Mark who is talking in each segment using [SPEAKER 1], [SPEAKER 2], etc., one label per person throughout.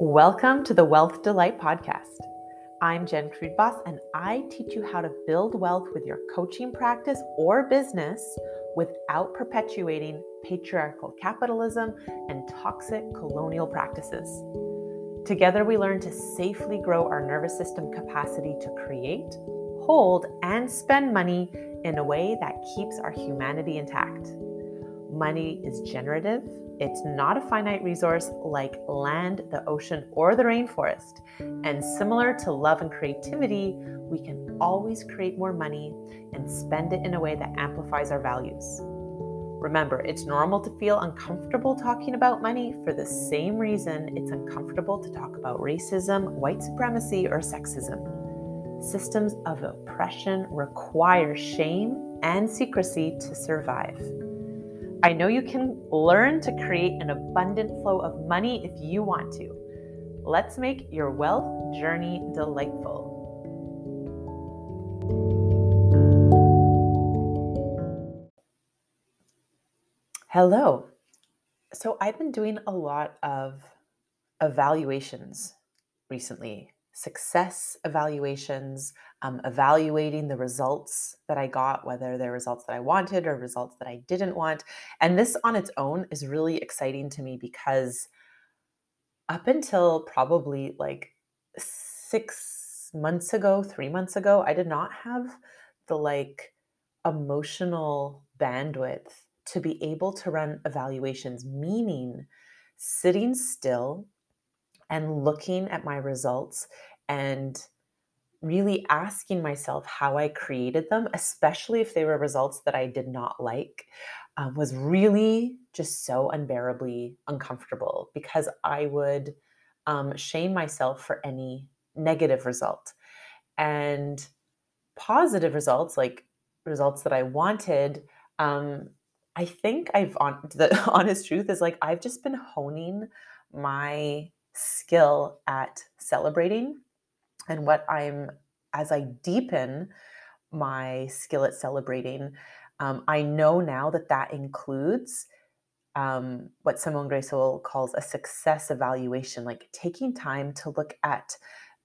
[SPEAKER 1] Welcome to the Wealth Delight Podcast. I'm Jen Kruidbos, and I teach you how to build wealth with your coaching practice or business without perpetuating patriarchal capitalism and toxic colonial practices. Together, we learn to safely grow our nervous system capacity to create, hold, and spend money in a way that keeps our humanity intact. Money is generative it's not a finite resource like land, the ocean, or the rainforest. And similar to love and creativity, we can always create more money and spend it in a way that amplifies our values. Remember, it's normal to feel uncomfortable talking about money for the same reason it's uncomfortable to talk about racism, white supremacy, or sexism. Systems of oppression require shame and secrecy to survive. I know you can learn to create an abundant flow of money if you want to. Let's make your wealth journey delightful. Hello. So, I've been doing a lot of evaluations recently success evaluations, um, evaluating the results that I got, whether they're results that I wanted or results that I didn't want. And this on its own is really exciting to me because up until probably like six months ago, three months ago, I did not have the like emotional bandwidth to be able to run evaluations, meaning sitting still and looking at my results and really asking myself how I created them, especially if they were results that I did not like, um, was really just so unbearably uncomfortable because I would um, shame myself for any negative result. And positive results, like results that I wanted, um, I think I've on the honest truth is like I've just been honing my skill at celebrating and what I'm, as I deepen my skill at celebrating, um, I know now that that includes um, what Simone Gracie calls a success evaluation, like taking time to look at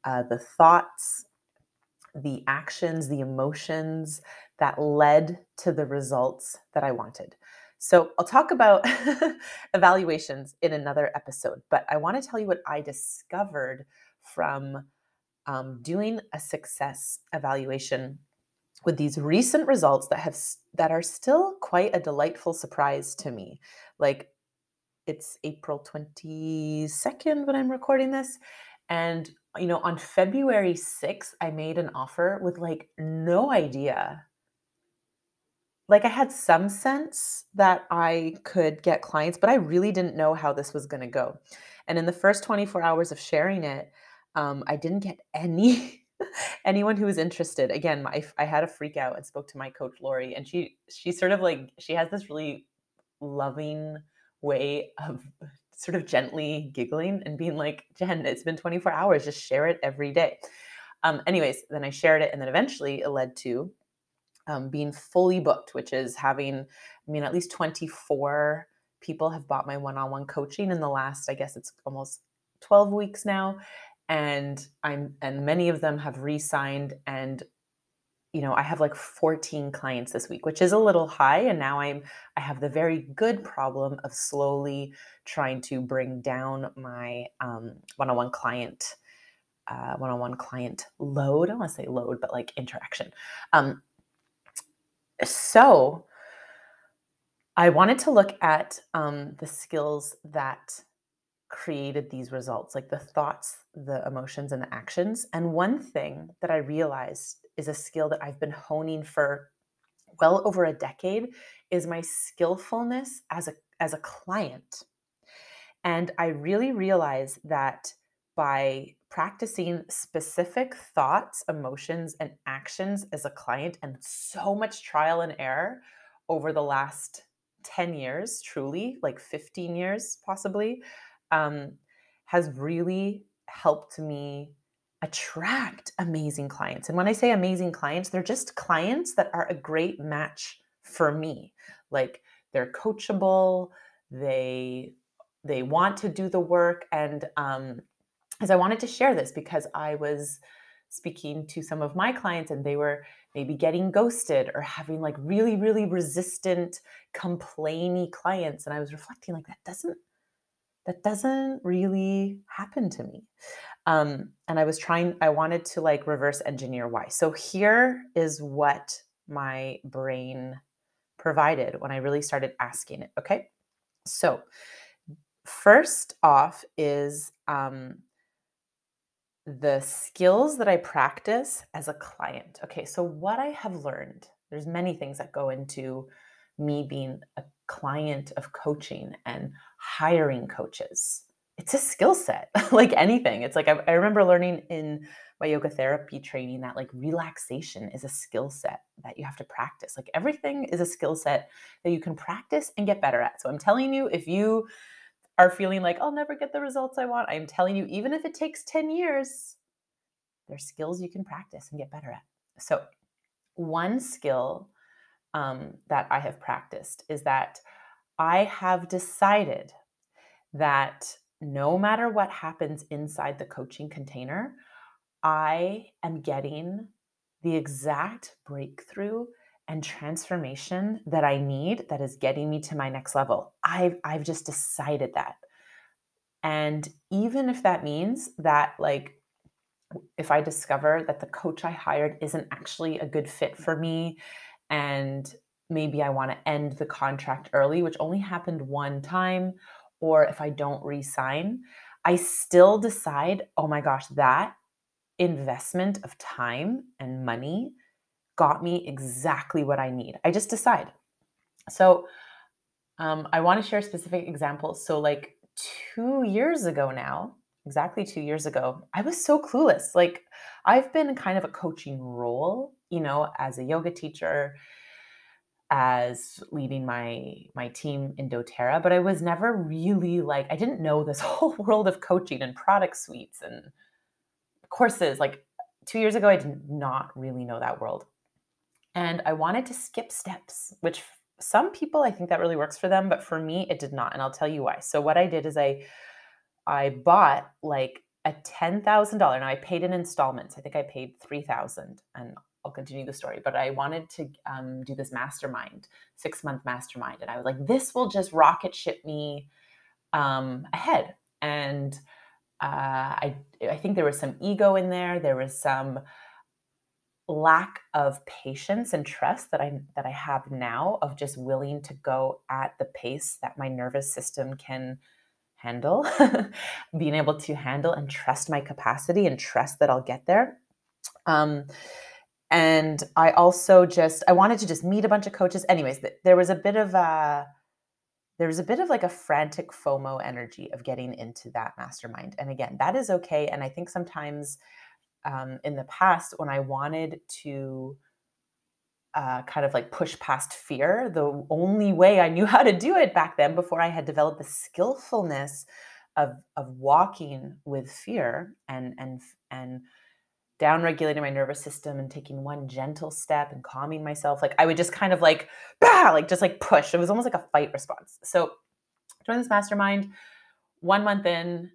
[SPEAKER 1] uh, the thoughts, the actions, the emotions that led to the results that I wanted. So I'll talk about evaluations in another episode, but I want to tell you what I discovered from um, doing a success evaluation with these recent results that have that are still quite a delightful surprise to me. Like it's April 22nd when I'm recording this and you know on February 6th I made an offer with like no idea like I had some sense that I could get clients, but I really didn't know how this was going to go. And in the first 24 hours of sharing it, um, I didn't get any anyone who was interested. Again, my, I had a freak out and spoke to my coach Lori, and she she sort of like she has this really loving way of sort of gently giggling and being like, Jen, it's been 24 hours, just share it every day. Um, anyways, then I shared it, and then eventually it led to um, being fully booked, which is having, I mean, at least 24 people have bought my one on one coaching in the last, I guess it's almost 12 weeks now. And I'm, and many of them have re signed. And, you know, I have like 14 clients this week, which is a little high. And now I'm, I have the very good problem of slowly trying to bring down my one on one client. Uh, one-on-one client load. I don't want to say load, but like interaction. Um, so I wanted to look at um, the skills that created these results, like the thoughts, the emotions, and the actions. And one thing that I realized is a skill that I've been honing for well over a decade is my skillfulness as a as a client. And I really realized that by practicing specific thoughts, emotions, and actions as a client, and so much trial and error over the last 10 years, truly, like 15 years possibly, um, has really helped me attract amazing clients. And when I say amazing clients, they're just clients that are a great match for me. Like they're coachable, they they want to do the work and um, is I wanted to share this because I was speaking to some of my clients and they were maybe getting ghosted or having like really really resistant complainy clients and I was reflecting like that doesn't that doesn't really happen to me. Um, and I was trying, I wanted to like reverse engineer why. So here is what my brain provided when I really started asking it. Okay. So, first off, is um, the skills that I practice as a client. Okay, so what I have learned, there's many things that go into me being a client of coaching and hiring coaches. It's a skill set, like anything. It's like I, I remember learning in my yoga therapy training that like relaxation is a skill set that you have to practice. Like everything is a skill set that you can practice and get better at. So I'm telling you, if you are feeling like I'll never get the results I want, I'm telling you, even if it takes 10 years, there's skills you can practice and get better at. So, one skill um, that I have practiced is that I have decided that no matter what happens inside the coaching container, I am getting the exact breakthrough and transformation that I need that is getting me to my next level. I've I've just decided that. And even if that means that like if I discover that the coach I hired isn't actually a good fit for me and maybe I want to end the contract early, which only happened one time, or if I don't resign, I still decide, oh my gosh, that investment of time and money got me exactly what I need. I just decide. So um, I want to share specific examples. So, like two years ago now, exactly two years ago, I was so clueless. Like, I've been kind of a coaching role, you know, as a yoga teacher, as leading my my team in doTERRA, but I was never really like I didn't know this whole world of coaching and product suites and courses. Like two years ago, I did not really know that world and I wanted to skip steps, which some people I think that really works for them, but for me it did not, and I'll tell you why. So what I did is I I bought like a ten thousand dollar. Now I paid in installments. I think I paid three thousand, and I'll continue the story. But I wanted to um, do this mastermind, six month mastermind, and I was like, this will just rocket ship me um, ahead. And uh, I I think there was some ego in there. There was some lack of patience and trust that I that I have now of just willing to go at the pace that my nervous system can handle being able to handle and trust my capacity and trust that I'll get there. Um and I also just I wanted to just meet a bunch of coaches. Anyways there was a bit of a there was a bit of like a frantic FOMO energy of getting into that mastermind. And again that is okay. And I think sometimes um, in the past when I wanted to uh, kind of like push past fear, the only way I knew how to do it back then, before I had developed the skillfulness of of walking with fear and and and down regulating my nervous system and taking one gentle step and calming myself like i would just kind of like bah, like just like push. It was almost like a fight response. So join this mastermind. One month in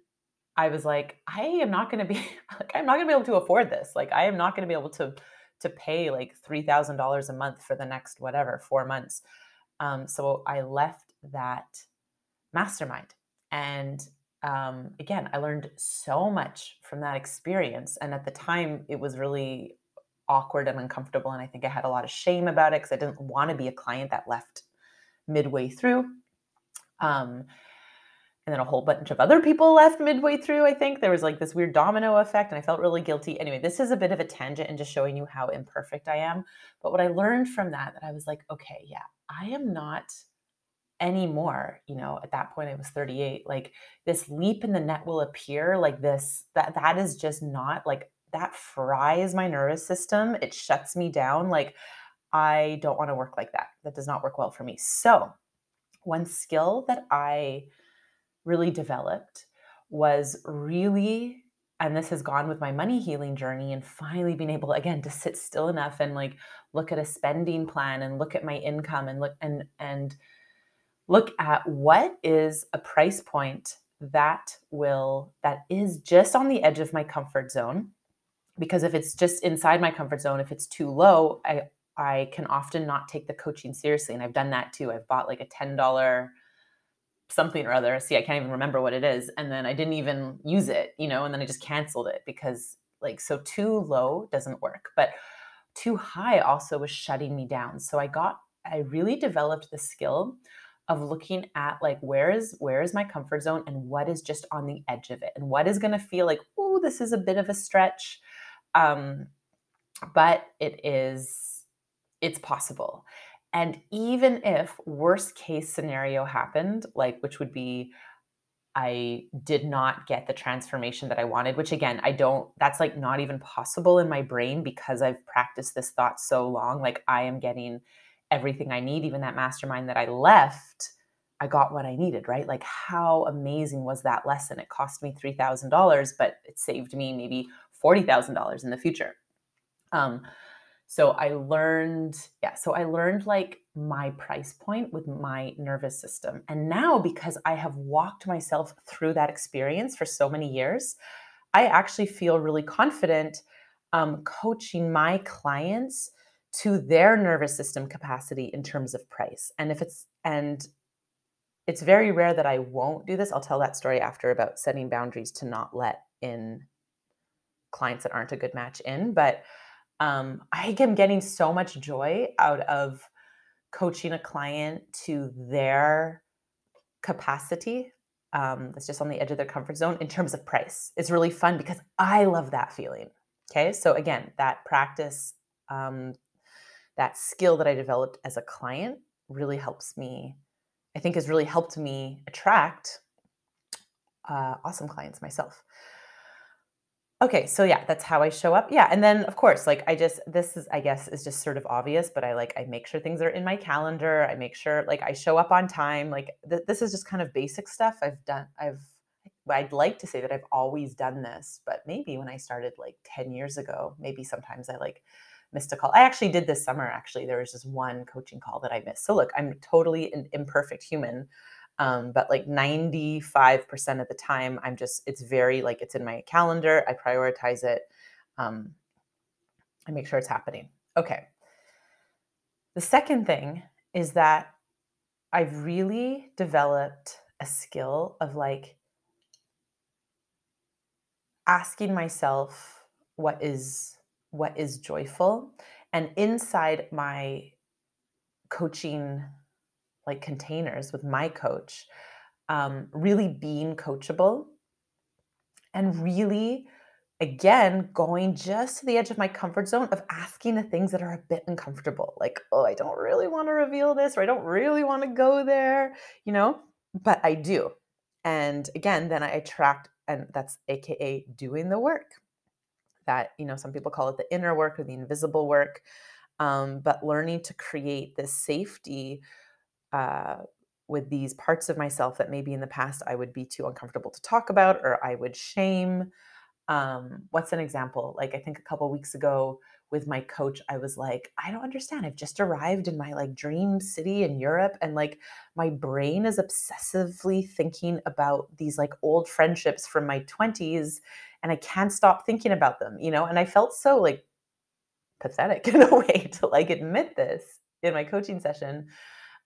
[SPEAKER 1] I was like, I am not going to be like I'm not going to be able to afford this. Like I am not going to be able to to pay like three thousand dollars a month for the next whatever four months. Um, so I left that mastermind, and um, again, I learned so much from that experience. And at the time, it was really awkward and uncomfortable, and I think I had a lot of shame about it because I didn't want to be a client that left midway through. Um, and then a whole bunch of other people left midway through i think. There was like this weird domino effect and i felt really guilty. Anyway this is a bit of a tangent and just showing you how imperfect i am. But what i learned from that that i was like okay yeah i am not anymore you know at that point i was 38 like this leap in the net will appear like this that that is just not like that fries my nervous system. It shuts me down. Like i don't want to work like that. That does not work well for me. So one skill that i really developed was really and this has gone with my money healing journey and finally being able again to sit still enough and like look at a spending plan and look at my income and look and and look at what is a price point that will that is just on the edge of my comfort zone. Because if it's just inside my comfort zone if it's too low i i can often not take the coaching seriously and i've done that too. I've bought like a $10 something or other. See i can't even remember what it is and then i didn't even use it you know and then i just canceled it because like so too low doesn't work but too high also was shutting me down. So i got i really developed the skill of looking at like where is where is my comfort zone and what is just on the edge of it and what is going to feel like oh this is a bit of a stretch um but it is it's possible and even if worst case scenario happened like which would be I did not get the transformation that I wanted, which again, I don't, that's like not even possible in my brain because I've practiced this thought so long. Like I am getting everything I need, even that mastermind that I left, I got what I needed, right? Like, how amazing was that lesson? It cost me $3,000, but it saved me maybe $40,000 in the future. Um, so I learned, yeah, so I learned like my price point with my nervous system. And now, because I have walked myself through that experience for so many years, I actually feel really confident um, coaching my clients to their nervous system capacity in terms of price. And if it's, and it's very rare that I won't do this. I'll tell that story after about setting boundaries to not let in clients that aren't a good match in. But um, I am getting so much joy out of coaching a client to their capacity um, that's just on the edge of their comfort zone in terms of price. It's really fun because I love that feeling. Okay. So, again, that practice um, that skill that I developed as a client really helps me, I think has really helped me attract uh, awesome clients myself. Okay, so yeah, that's how I show up. Yeah, and then of course, like I just this is I guess is just sort of obvious, but I like I make sure things are in my calendar. I make sure like I show up on time. Like th- this is just kind of basic stuff I've done. I've I'd like to say that I've always done this, but maybe when I started like 10 years ago, maybe sometimes I like missed a call. I actually did this summer. Actually, there was just one coaching call that I missed. So look, I'm totally an imperfect human, um, but like 95% of the time, I'm just it's very like it's in my calendar. I prioritize it. Um, I make sure it's happening. Okay. The second thing is that I've really developed a skill of like asking myself what is what is joyful and inside my coaching like containers with my coach um, really being coachable and really again going just to the edge of my comfort zone of asking the things that are a bit uncomfortable like oh i don't really want to reveal this or i don't really want to go there you know? But i do. And again then i attract and that's aka doing the work. That you know some people call it the inner work or the invisible work um, but learning to create this safety uh, with these parts of myself that maybe in the past i would be too uncomfortable to talk about or i would shame um, what's an example like i think a couple weeks ago with my coach i was like i don't understand i've just arrived in my like dream city in europe and like my brain is obsessively thinking about these like old friendships from my 20s and I can't stop thinking about them, you know? And I felt so like pathetic in a way to like admit this in my coaching session.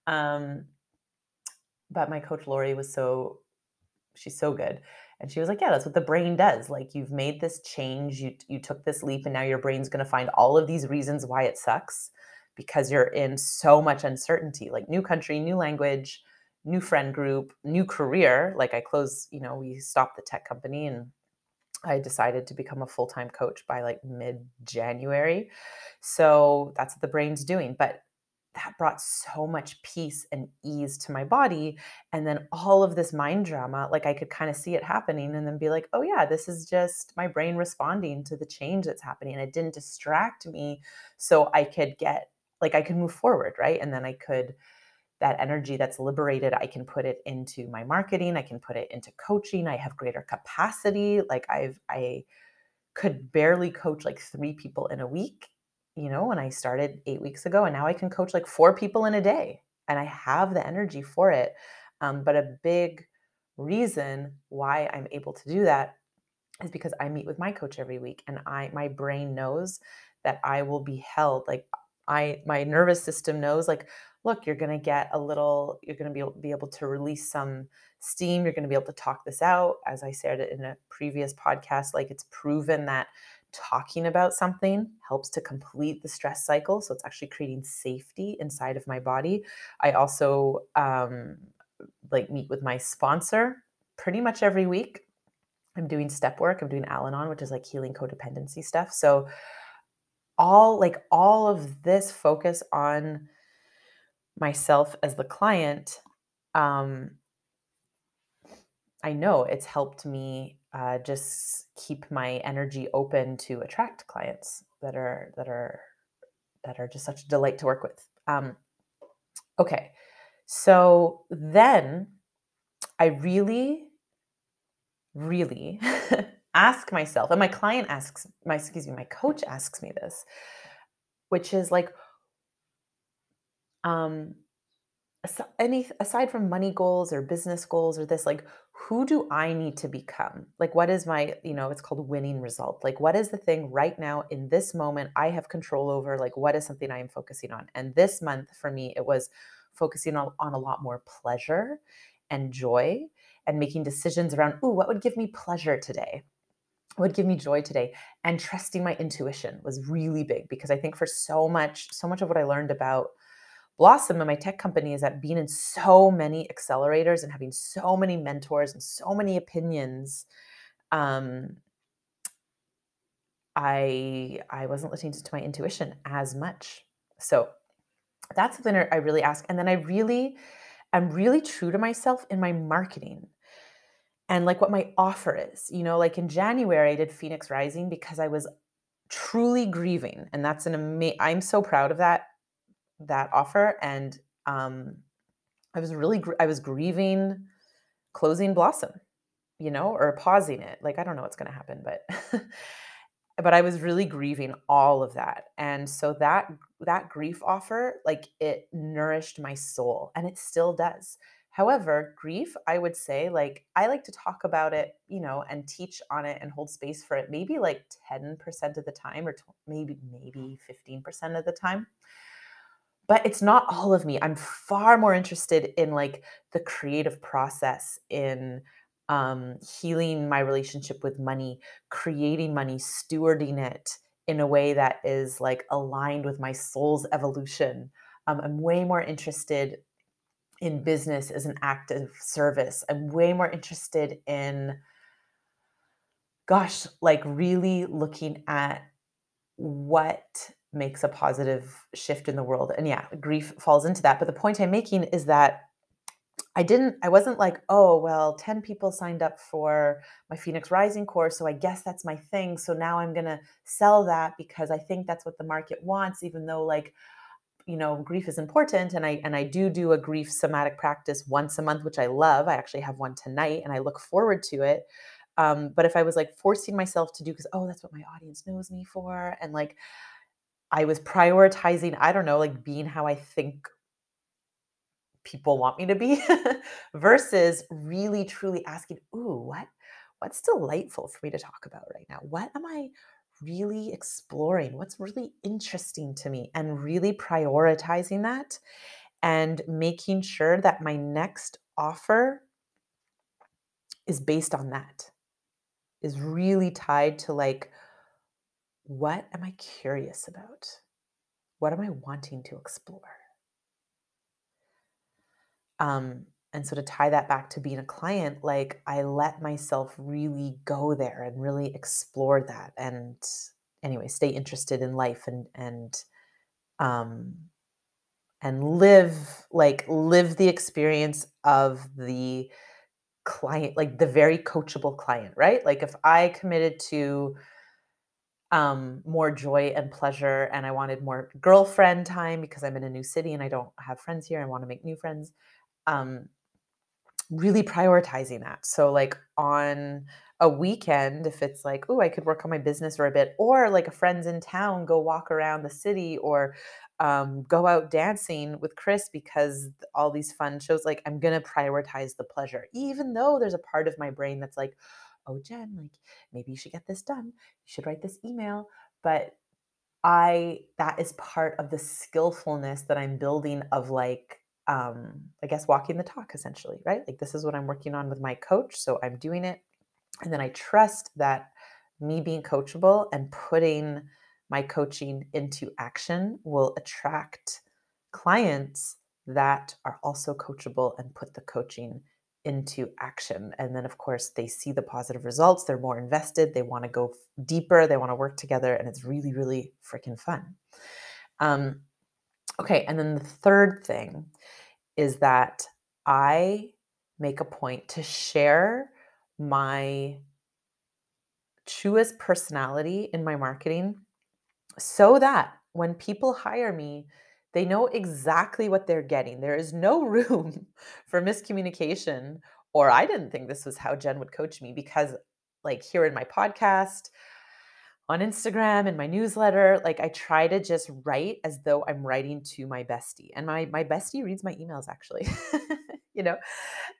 [SPEAKER 1] Um, but my coach Lori was so she's so good. And she was like, "Yeah, that's what the brain does. Like you've made this change, you you took this leap and now your brain's going to find all of these reasons why it sucks because you're in so much uncertainty, like new country, new language, new friend group, new career. Like I close, you know, we stopped the tech company and I decided to become a full time coach by like mid January. So that's what the brain's doing. But that brought so much peace and ease to my body. And then all of this mind drama, like I could kind of see it happening and then be like, oh, yeah, this is just my brain responding to the change that's happening. And it didn't distract me. So I could get, like, I could move forward, right? And then I could that energy that's liberated i can put it into my marketing i can put it into coaching i have greater capacity like i've i could barely coach like three people in a week you know when i started eight weeks ago and now i can coach like four people in a day and i have the energy for it um, but a big reason why I'm able to do that is because I meet with my coach every week and I my brain knows that I will be held like I my nervous system knows like look you're going to get a little you're going to be able, be able to release some steam you're going to be able to talk this out. As I said in a previous podcast like it's proven that talking about something helps to complete the stress cycle so it's actually creating safety inside of my body I also um like meet with my sponsor pretty much every week I'm doing step work. I'm doing Al Anon, which is like healing codependency stuff. So all like all of this focus on myself as the client, um, I know it's helped me uh, just keep my energy open to attract clients that are that are that are just such a delight to work with. Um, okay, so then I really really ask myself, and my client asks, my excuse me, my coach asks me this, which is like, um, any aside from money goals or business goals or this, like, who do I need to become? Like, what is my, you know, it's called winning result. Like, what is the thing right now in this moment I have control over? Like, what is something I am focusing on? And this month for me, it was focusing on, on a lot more pleasure and joy and making decisions around, ooh, what would give me pleasure today? What would give me joy today? And trusting my intuition was really big because I think for so much, so much of what I learned about Blossom and my tech company is that being in so many accelerators and having so many mentors and so many opinions, um, I I wasn't listening to my intuition as much. So that's something I really ask. And then I really am really true to myself in my marketing and like what my offer is. You know, like in January, I did Phoenix Rising because I was truly grieving, and that's an amazing. I'm so proud of that that offer, and um, I was really gr- I was grieving closing Blossom, you know, or pausing it. Like I don't know what's going to happen, but. but I was really grieving all of that. And so that that grief offer like it nourished my soul and it still does. However, grief, I would say, like, I like to talk about it, you know, and teach on it and hold space for it maybe like 10% of the time or maybe, maybe 15% of the time. But it's not all of me. I'm far more interested in like the creative process, in um, healing my relationship with money, creating money, stewarding it in a way that is like aligned with my soul's evolution. Um, I'm way more interested in business as an act of service. I'm way more interested in, gosh, like really looking at what makes a positive shift in the world. And yeah, grief falls into that. But the point I'm making is that I didn't, I wasn't like, oh, well, 10 people signed up for my Phoenix Rising course. So I guess that's my thing. So now I'm going to sell that because I think that's what the market wants, even though like you know grief is important and i and i do do a grief somatic practice once a month which i love i actually have one tonight and i look forward to it um, but if i was like forcing myself to do because oh that's what my audience knows me for and like i was prioritizing i don't know like being how i think people want me to be versus really truly asking ooh what what's delightful for me to talk about right now? What am i really exploring? What's really interesting to me? And really prioritizing that and making sure that my next offer is based on that is really tied to like what am i curious about? What am i wanting to explore? Um and so to tie that back to being a client like i let myself really go there and really explore that and anyway stay interested in life and and um and live like live the experience of the client like the very coachable client right? Like if i committed to um, more joy and pleasure and i wanted more girlfriend time because i'm in a new city and i don't have friends here I want to make new friends um, really prioritizing that. So, like on a weekend, if it's like, oh, I could work on my business for a bit, or like a friend's in town, go walk around the city, or um, go out dancing with Chris because all these fun shows, like I'm gonna prioritize the pleasure, even though there's a part of my brain that's like, oh, Jen, like maybe you should get this done. You should write this email. But I, that is part of the skillfulness that I'm building of like, um, I guess walking the talk essentially, right? Like this is what I'm working on with my coach. So I'm doing it. And then I trust that me being coachable and putting my coaching into action will attract clients that are also coachable and put the coaching into action. And then, of course, they see the positive results. They're more invested. They want to go deeper. They want to work together. And it's really, really freaking fun. Um, okay. And then the third thing is that I make a point to share my truest personality in my marketing so that when people hire me, they know exactly what they're getting. There is no room for miscommunication, or I didn't think this was how Jen would coach me because, like, here in my podcast, on Instagram, in my newsletter, like, I try to just write as though I'm writing to my bestie. And my, my bestie reads my emails actually, you know?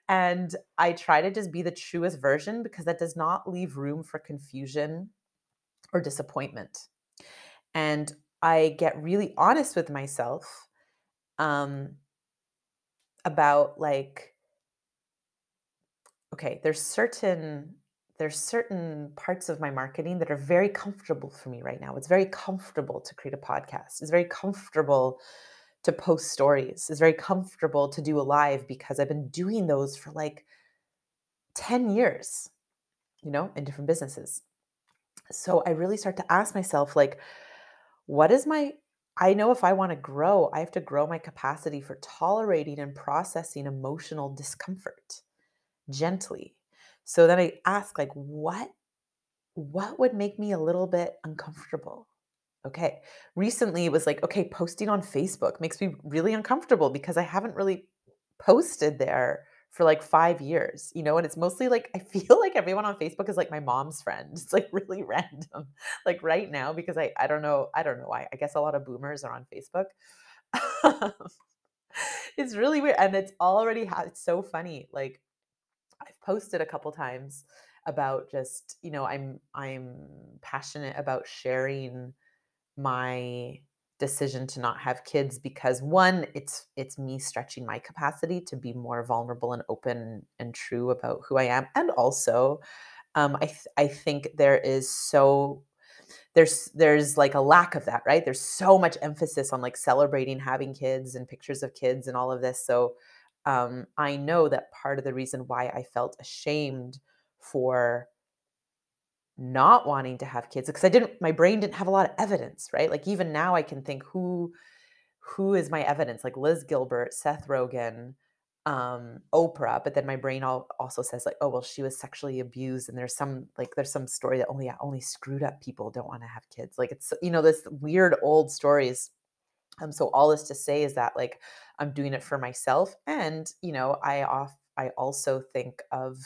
[SPEAKER 1] And I try to just be the truest version because that does not leave room for confusion or disappointment. And I get really honest with myself um, about like, okay, there's certain there's certain parts of my marketing that are very comfortable for me right now. It's very comfortable to create a podcast. It's very comfortable to post stories. It's very comfortable to do a live because I've been doing those for like 10 years, you know, in different businesses. So I really start to ask myself like what is my I know if I want to grow, I have to grow my capacity for tolerating and processing emotional discomfort gently. So then I ask like what what would make me a little bit uncomfortable? Okay. Recently it was like okay, posting on Facebook makes me really uncomfortable because I haven't really posted there for like five years, you know, and it's mostly like I feel like everyone on Facebook is like my mom's friend. It's like really random, like right now, because I I don't know, I don't know why. I guess a lot of boomers are on Facebook. it's really weird. And it's already ha- it's so funny. Like I've posted a couple times about just, you know, I'm I'm passionate about sharing my decision to not have kids because one it's it's me stretching my capacity to be more vulnerable and open and true about who I am. And also um, I th- I think there is so there's there's like a lack of that right? There's so much emphasis on like celebrating having kids and pictures of kids and all of this. So um, I know that part of the reason why I felt ashamed for not wanting to have kids because I didn't my brain didn't have a lot of evidence, right? Like even now I can think who who is my evidence? Like Liz Gilbert, Seth Rogen, um, Oprah, but then my brain all, also says like, oh well, she was sexually abused, and there's some like there's some story that only only screwed up people don't want to have kids. Like it's you know this weird old stories. Um, so all this to say is that like I'm doing it for myself, and you know I off I also think of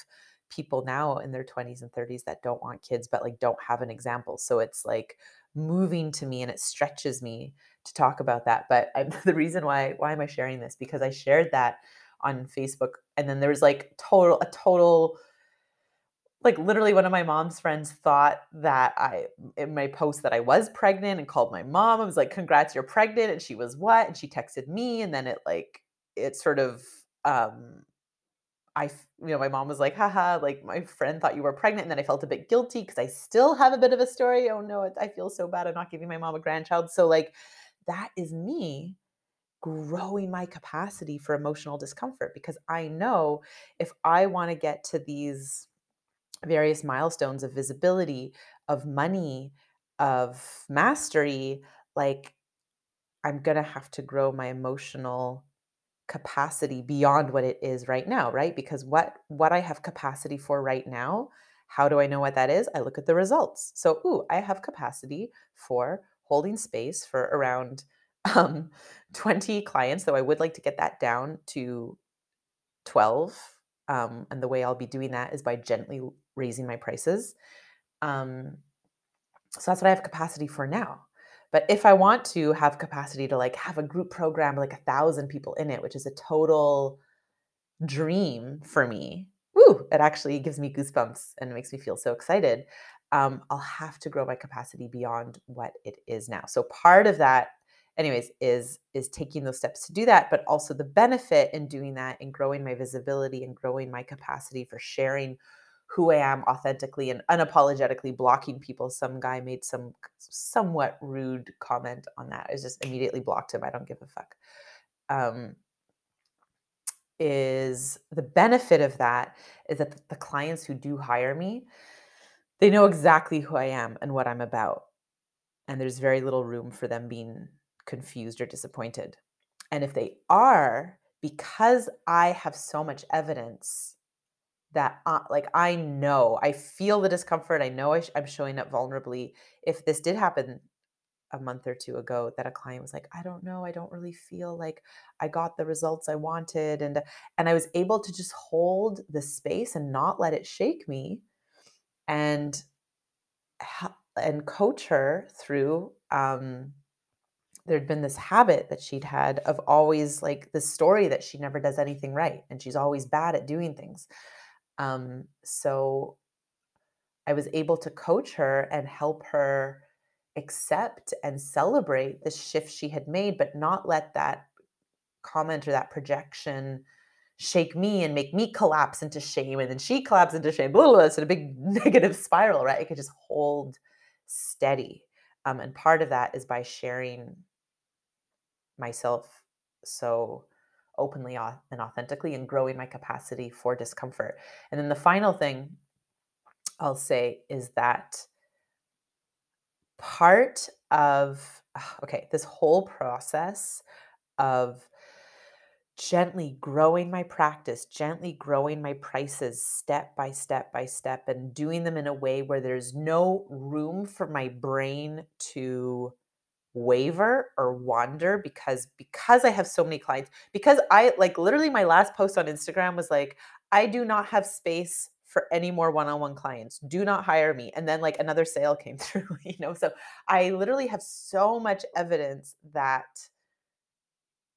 [SPEAKER 1] people now in their 20s and 30s that don't want kids but like don't have an example so it's like moving to me and it stretches me to talk about that but I, the reason why why am i sharing this because i shared that on facebook and then there was like total a total like literally one of my mom's friends thought that I in my post that I was pregnant and called my mom. I was like, "Congrats, you're pregnant." And she was what? And she texted me and then it like it sort of um I, you know, my mom was like, haha, like my friend thought you were pregnant. And then I felt a bit guilty because I still have a bit of a story. Oh no, I feel so bad. I'm not giving my mom a grandchild. So, like, that is me growing my capacity for emotional discomfort because I know if I want to get to these various milestones of visibility, of money, of mastery, like, I'm going to have to grow my emotional capacity beyond what it is right now right? Because what what i have capacity for right now how do i know what that is? I look at the results. So ooh i have capacity for holding space for around um, 20 clients though i would like to get that down to 12 um, and the way i'll be doing that is by gently raising my prices. Um, so that's what i have capacity for now But if I want to have capacity to like have a group program like a thousand people in it, which is a total dream for me, woo, it actually gives me goosebumps and makes me feel so excited. Um, I'll have to grow my capacity beyond what it is now. So part of that, anyways, is is taking those steps to do that, but also the benefit in doing that and growing my visibility and growing my capacity for sharing who I am authentically and unapologetically blocking people. Some guy made some somewhat rude comment on that. I just immediately blocked him. I don't give a fuck. Um, is the benefit of that is that the clients who do hire me, they know exactly who I am and what I'm about. And there's very little room for them being confused or disappointed. And if they are, because I have so much evidence that uh, like I know, I feel the discomfort. I know I sh- I'm showing up vulnerably. If this did happen a month or two ago, that a client was like, "I don't know, I don't really feel like I got the results I wanted," and and I was able to just hold the space and not let it shake me, and and coach her through. Um, there'd been this habit that she'd had of always like the story that she never does anything right and she's always bad at doing things um, so I was able to coach her and help her accept and celebrate the shift she had made, but not let that comment or that projection shake me and make me collapse into shame. And then she collapses into shame. Blah, blah, blah. It's in a big negative spiral, right? I could just hold steady. Um, and part of that is by sharing myself so openly and authentically and growing my capacity for discomfort. And then the final thing I'll say is that part of, ah, okay, this whole process of gently growing my practice, gently growing my prices step by step by step, and doing them in a way where there's no room for my brain to waver or wander because because I have so many clients because I like literally my last post on Instagram was like I do not have space for any more one-on-one clients. Do not hire me. And then like another sale came through, you know. So I literally have so much evidence that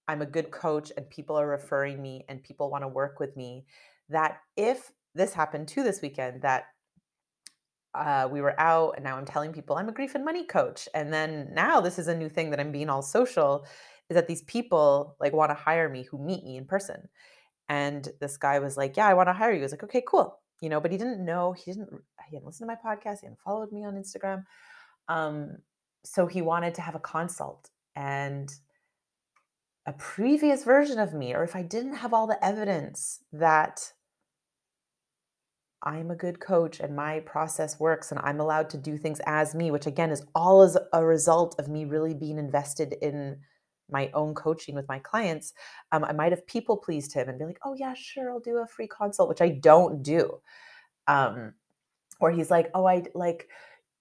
[SPEAKER 1] I'm a good coach and people are referring me and people want to work with me that if this happened too this weekend that uh, we were out and now I'm telling people I'm a grief and money coach. And then now this is a new thing that I'm being all social is that these people like want to hire me who meet me in person. And this guy was like, Yeah, I want to hire you. I was like, Okay, cool. You know, but he didn't know, he didn't, he hadn't listened to my podcast, he hadn't followed me on Instagram. Um, so he wanted to have a consult and a previous version of me, or if I didn't have all the evidence that I'm a good coach and my process works and I'm allowed to do things as me, which again is all as a result of me really being invested in my own coaching with my clients. Um, I might have people pleased him and be like, oh, yeah, sure, I'll do a free consult, which I don't do. Um, or he's like, oh, I like,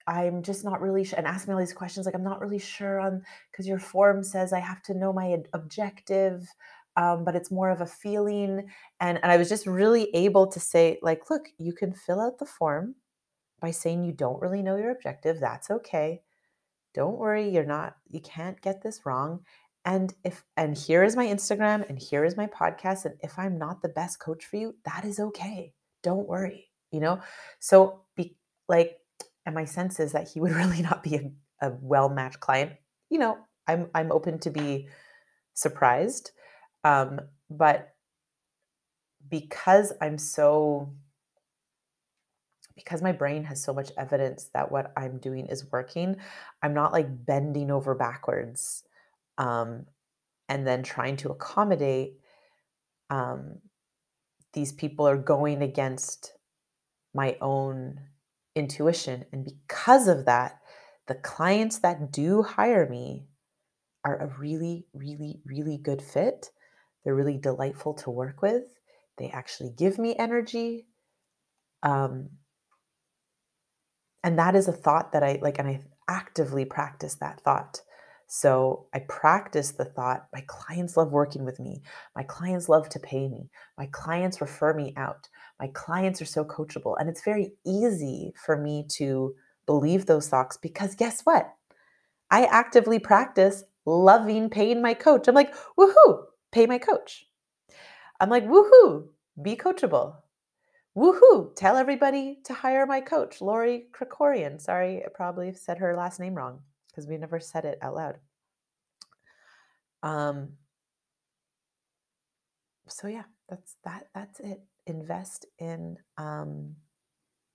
[SPEAKER 1] I'm just not really sure, and ask me all these questions. Like, I'm not really sure on because your form says I have to know my objective um, but it's more of a feeling. And, and I was just really able to say, like, look, you can fill out the form by saying you don't really know your objective. That's okay. Don't worry, you're not, you can't get this wrong. And if, and here is my Instagram and here is my podcast. And if I'm not the best coach for you, that is okay. Don't worry, you know? So, be like, and my sense is that he would really not be a, a well matched client. You know, I'm, I'm open to be surprised um, but because I'm so, because my brain has so much evidence that what I'm doing is working, I'm not like bending over backwards um, and then trying to accommodate. Um, these people are going against my own intuition. And because of that, the clients that do hire me are a really, really, really good fit they're really delightful to work with. They actually give me energy. Um, and that is a thought that I like, and I actively practice that thought. So I practice the thought my clients love working with me. My clients love to pay me. My clients refer me out. My clients are so coachable. And it's very easy for me to believe those thoughts because guess what? I actively practice loving paying my coach. I'm like, woohoo, pay my coach. I'm like, woohoo, be coachable. Woohoo, tell everybody to hire my coach, Lori Krikorian. Sorry, I probably said her last name wrong because we never said it out loud. Um, so yeah, that's that that's it. Invest in um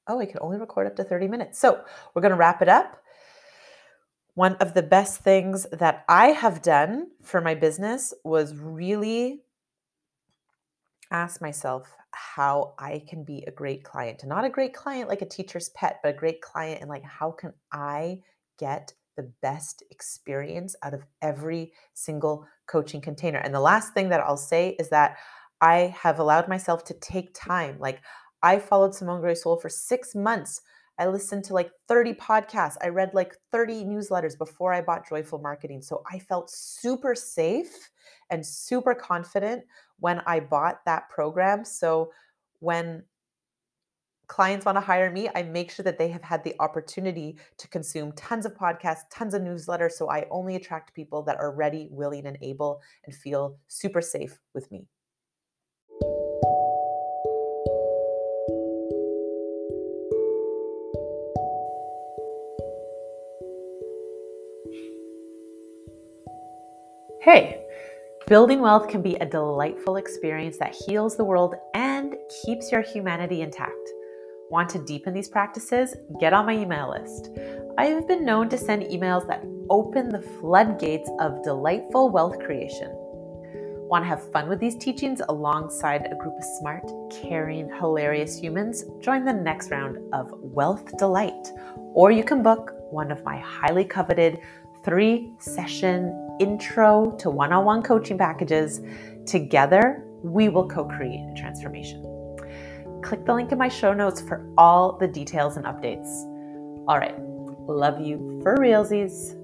[SPEAKER 1] oh, I can only record up to 30 minutes. So we're gonna wrap it up. One of the best things that I have done for my business was really ask myself how I can be a great client. Not a great client like a teacher's pet, but a great client and like how can I get the best experience out of every single coaching container. And the last thing that I'll say is that I have allowed myself to take time. Like I followed Simone Grace Seol for six months. I listened to like 30 podcasts. I read like 30 newsletters before I bought Joyful Marketing. So I felt super safe and super confident when I bought that program. So when clients want to hire me, I make sure that they have had the opportunity to consume tons of podcasts, tons of newsletters. So I only attract people that are ready, willing, and able and feel super safe with me. Hey, building wealth can be a delightful experience that heals the world and keeps your humanity intact. Want to deepen these practices? Get on my email list. I have been known to send emails that open the floodgates of delightful wealth creation. Want to have fun with these teachings alongside a group of smart, caring, hilarious humans? Join the next round of Wealth Delight. Or you can book one of my highly coveted three session intro to one on one coaching packages. Together, we will co create a transformation. Click the link in my show notes for all the details and updates. All right, love you for realsies.